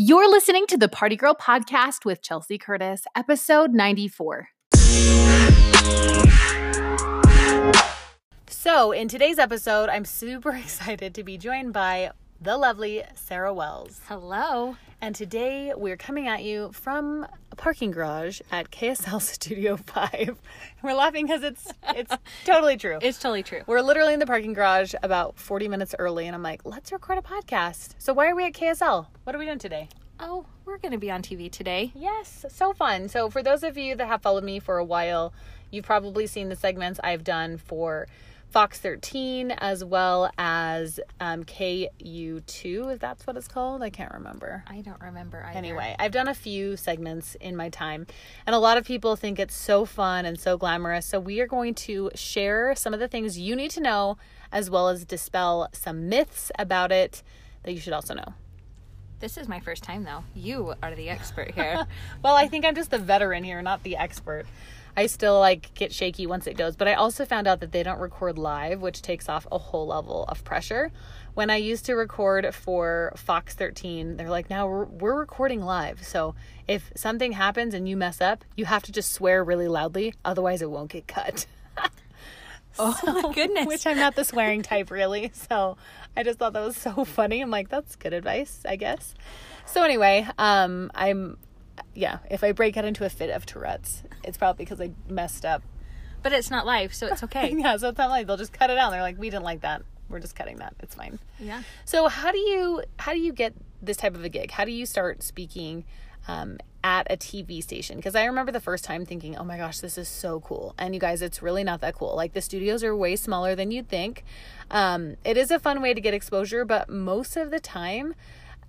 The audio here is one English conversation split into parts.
You're listening to the Party Girl Podcast with Chelsea Curtis, episode 94. So, in today's episode, I'm super excited to be joined by the lovely Sarah Wells. Hello. And today we're coming at you from a parking garage at KSL Studio 5. We're laughing because it's it's totally true. It's totally true. We're literally in the parking garage about 40 minutes early and I'm like, "Let's record a podcast." So why are we at KSL? What are we doing today? Oh, we're going to be on TV today. Yes, so fun. So for those of you that have followed me for a while, you've probably seen the segments I've done for Fox 13 as well as um, KU2, if that's what it's called. I can't remember. I don't remember either. Anyway, I've done a few segments in my time, and a lot of people think it's so fun and so glamorous. So, we are going to share some of the things you need to know, as well as dispel some myths about it that you should also know. This is my first time, though. You are the expert here. well, I think I'm just the veteran here, not the expert. I still like get shaky once it goes, but I also found out that they don't record live, which takes off a whole level of pressure. When I used to record for Fox 13, they're like, now we're, we're recording live. So if something happens and you mess up, you have to just swear really loudly, otherwise, it won't get cut. oh, my goodness. Which I'm not the swearing type, really. So I just thought that was so funny. I'm like, that's good advice, I guess. So anyway, um, I'm yeah, if I break out into a fit of Tourette's, it's probably because I messed up. But it's not live, so it's okay. yeah, so it's not live. They'll just cut it out. They're like, we didn't like that. We're just cutting that. It's fine. Yeah. So how do you how do you get this type of a gig? How do you start speaking um, at a TV station? Because I remember the first time thinking, oh my gosh, this is so cool. And you guys, it's really not that cool. Like the studios are way smaller than you'd think. Um, it is a fun way to get exposure, but most of the time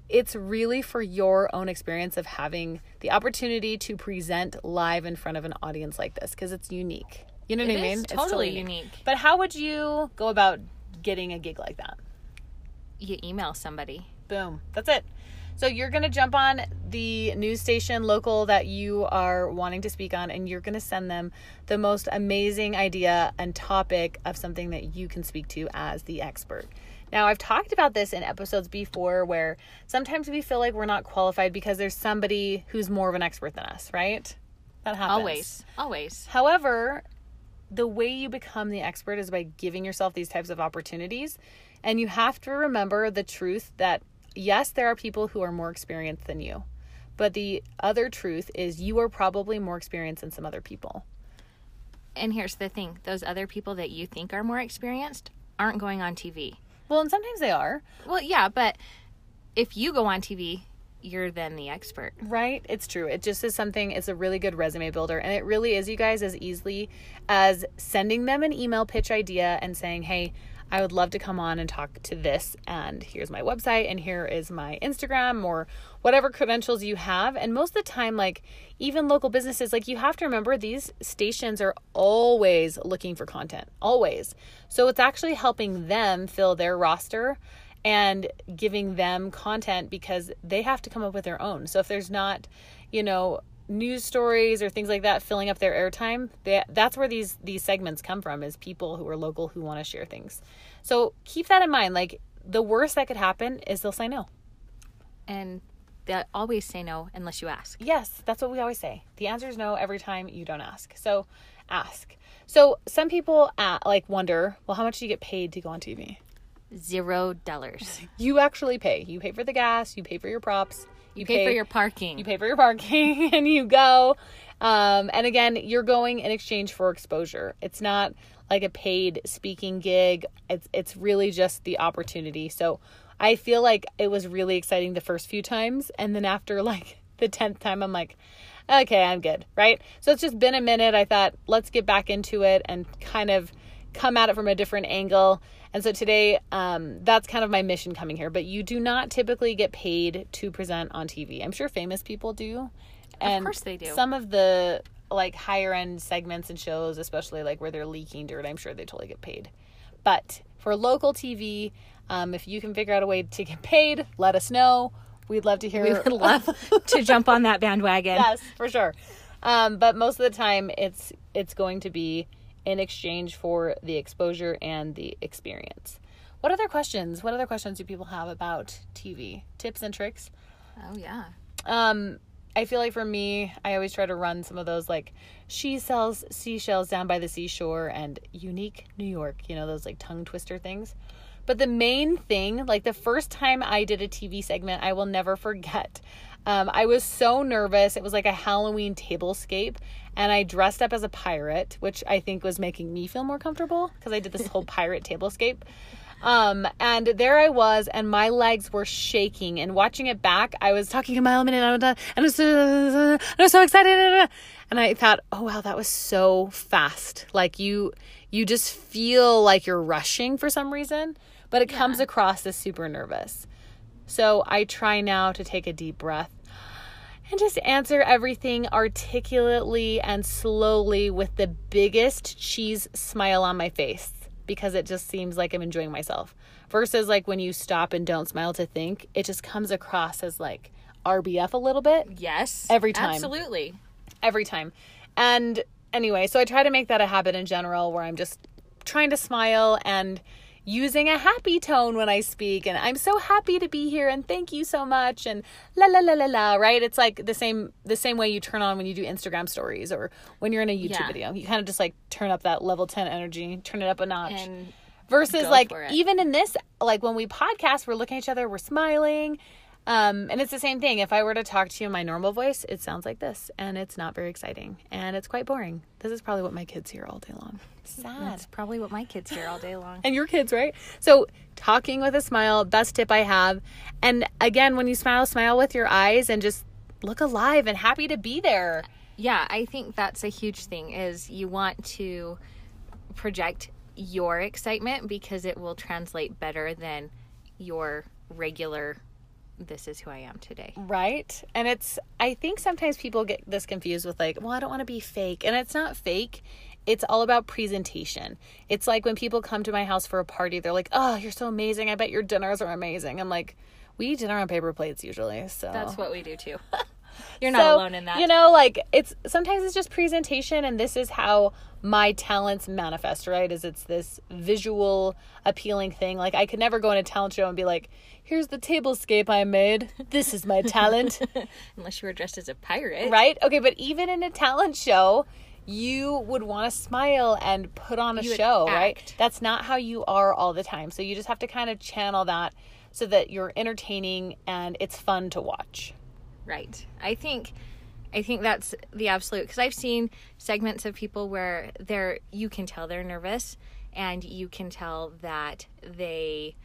it's really for your own experience of having the opportunity to present live in front of an audience like this because it's unique. You know what it I mean? It's totally unique. unique. But how would you go about getting a gig like that? You email somebody. Boom. That's it. So you're going to jump on the news station local that you are wanting to speak on and you're going to send them the most amazing idea and topic of something that you can speak to as the expert. Now, I've talked about this in episodes before where sometimes we feel like we're not qualified because there's somebody who's more of an expert than us, right? That happens. Always. Always. However, the way you become the expert is by giving yourself these types of opportunities. And you have to remember the truth that, yes, there are people who are more experienced than you. But the other truth is you are probably more experienced than some other people. And here's the thing those other people that you think are more experienced aren't going on TV. Well, and sometimes they are. Well, yeah, but if you go on TV, you're then the expert. Right? It's true. It just is something, it's a really good resume builder. And it really is, you guys, as easily as sending them an email pitch idea and saying, hey, I would love to come on and talk to this. And here's my website, and here is my Instagram or whatever credentials you have. And most of the time, like even local businesses, like you have to remember these stations are always looking for content, always. So it's actually helping them fill their roster and giving them content because they have to come up with their own. So if there's not, you know, news stories or things like that filling up their airtime that's where these these segments come from is people who are local who want to share things so keep that in mind like the worst that could happen is they'll say no and they always say no unless you ask yes that's what we always say the answer is no every time you don't ask so ask so some people uh, like wonder well how much do you get paid to go on tv zero dollars you actually pay you pay for the gas you pay for your props you, pay, pay, for your parking. You pay for your parking and you go. Um, and again, you're going in exchange for exposure. It's not like a paid speaking gig. It's it's really just the opportunity. So I feel like it was really exciting the first few times, and then after like the tenth time, I'm like, okay, I'm good, right? So it's just been a minute. I thought let's get back into it and kind of come at it from a different angle. And so today, um, that's kind of my mission coming here. But you do not typically get paid to present on TV. I'm sure famous people do. And of course they do. Some of the like higher end segments and shows, especially like where they're leaking dirt, I'm sure they totally get paid. But for local TV, um, if you can figure out a way to get paid, let us know. We'd love to hear. We would love to jump on that bandwagon. Yes, for sure. Um, but most of the time, it's it's going to be in exchange for the exposure and the experience. What other questions? What other questions do people have about TV? Tips and tricks? Oh yeah. Um, I feel like for me, I always try to run some of those like she sells seashells down by the seashore and unique New York, you know, those like tongue twister things. But the main thing, like the first time I did a TV segment, I will never forget. Um, I was so nervous. It was like a Halloween tablescape, and I dressed up as a pirate, which I think was making me feel more comfortable because I did this whole pirate tablescape. Um, and there I was, and my legs were shaking. And watching it back, I was talking a mile a minute, and I was, uh, I was so excited. And I thought, oh wow, that was so fast. Like you, you just feel like you're rushing for some reason, but it comes across as super nervous. So I try now to take a deep breath and just answer everything articulately and slowly with the biggest cheese smile on my face because it just seems like I'm enjoying myself. Versus like when you stop and don't smile to think, it just comes across as like RBF a little bit. Yes. Every time. Absolutely. Every time. And anyway, so I try to make that a habit in general where I'm just trying to smile and using a happy tone when I speak and I'm so happy to be here and thank you so much and la la la la la right? It's like the same the same way you turn on when you do Instagram stories or when you're in a YouTube Yeah. video. You kind of just like turn up that level 10 energy turn it up a notch. And versus like even in this like when we podcast we're looking at each other we're smiling um and it's the same thing. If i were to talk to you in my normal voice it sounds like this and it's not very exciting and it's quite boring. This is probably what my kids hear all day long. Sad. That's probably what my kids hear all day long. and your kids right? So talking with a smile best tip i have and again when you smile smile with your eyes and just look alive and happy to be there. Yeah, I think that's a huge thing is you want to project your excitement because it will translate better than your regular this is who I am today. Right. And it's, I think sometimes people get this confused with like, well, I don't want to be fake. And it's not fake. It's all about presentation. It's like when people come to my house for a party, they're like, oh, you're so amazing. I bet your dinners are amazing. I'm like, we eat dinner on paper plates usually. So That's what we do too. You're not So, alone in that. You know, like it's sometimes it's just presentation, and this is how my talents manifest, right? Is it's this visual appealing thing. Like I could never go in a talent show and be like, here's the tablescape I made. This is my talent. Unless you were dressed as a pirate. right? Okay, but even in a talent show, you would want to smile and put on a You show, right? That's not how you are all the time. So you just have to kind of channel that so that you're entertaining and it's fun to watch. Right. I think I think that's the absolute because I've seen segments of people where they're you can tell they're nervous and you can tell that they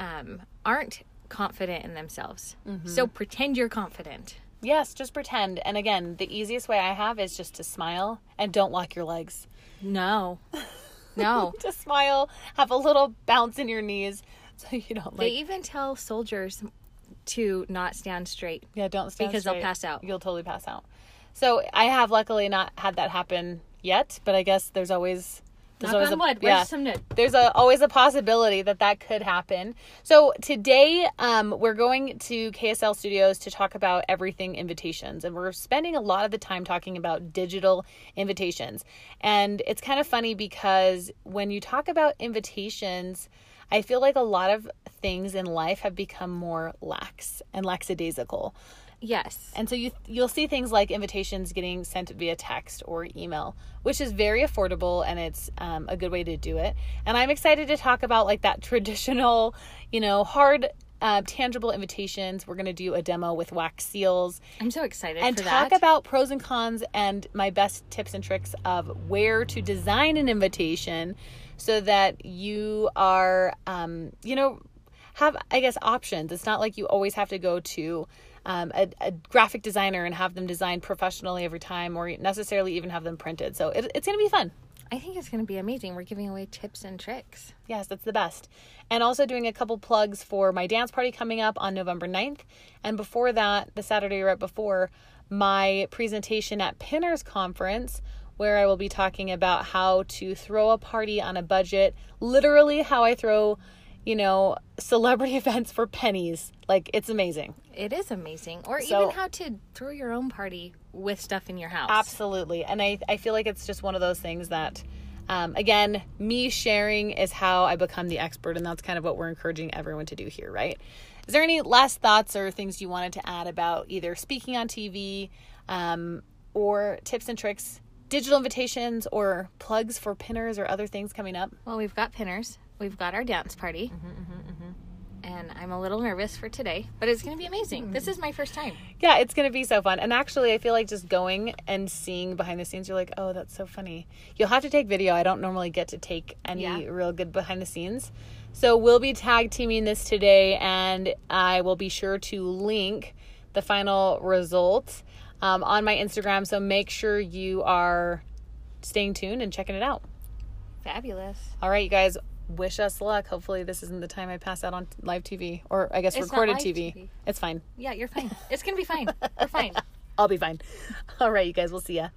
um, aren't confident in themselves. So pretend you're confident. Yes, just pretend. And again, the easiest way I have is just to smile and don't lock your legs. No. No. Just smile, have a little bounce in your knees so you don't they even tell soldiers to not stand straight. yeah, don't stand because they'll pass out. You'll totally pass out. So I have luckily not had that happen yet, but I guess there's always there's Knock always on a, wood. yeah, some wood? there's a, always a possibility that that could happen. So today, um, we're going to KSL Studios to talk about everything invitations, and we're spending a lot of the time talking about digital invitations. And it's kind of funny because when you talk about invitations, I feel like a lot of things in life have become more lax and lackadaisical. Yes. And so you you'll see things like invitations getting sent via text or email, which is very affordable and it's um, a good way to do it. And I'm excited to talk about like that traditional, you know, hard, uh, tangible invitations. We're gonna do a demo with wax seals I'm so excited and talk that. about pros and cons and my best tips and tricks of where to design an invitation so that you are um, you know have i guess options it's not like you always have to go to um, a, a graphic designer and have them designed professionally every time or necessarily even have them printed so it, it's going to be fun I think it's going to be amazing. We're giving away tips and tricks. Yes, that's the best. And also doing a couple plugs for my dance party coming up on November 9th. And before that, the Saturday right before, my presentation at Pinners Conference, where I will be talking about how to throw a party on a budget. Literally, how I throw, you know, celebrity events for pennies. Like, it's amazing. It is amazing. Or So- even how to throw your own party with stuff in your house. Absolutely. And I, I feel like it's just one of those things that, um, again, me sharing is how I become the expert. And that's kind of what we're encouraging everyone to do here, right? is there any last thoughts or things you wanted to add about either speaking on TV um, or tips and tricks, digital invitations, or plugs for pinners or other things coming up? Well, we've got pinners. We've got our dance party. Mm-hmm, mm-hmm, mm-hmm. And I'm a little nervous for today, but it's going to be amazing. This is my first time. Yeah, it's going to be so fun. And actually, I feel like just going and seeing behind the scenes, you're like, oh, that's so funny. You'll have to take video. I don't normally get to take any Yeah. real good behind the scenes. So we'll be tag teaming this today, and I will be sure to link the final results um, on my Instagram. So make sure you are staying tuned and checking it out. Fabulous. All right, you guys. Wish us luck. Hopefully, this isn't the time I pass out on live TV or I guess It's recorded TV. TV. It's fine. Yeah, you're fine. It's going to be fine. We're fine. I'll be fine. All right, you guys. We'll see ya.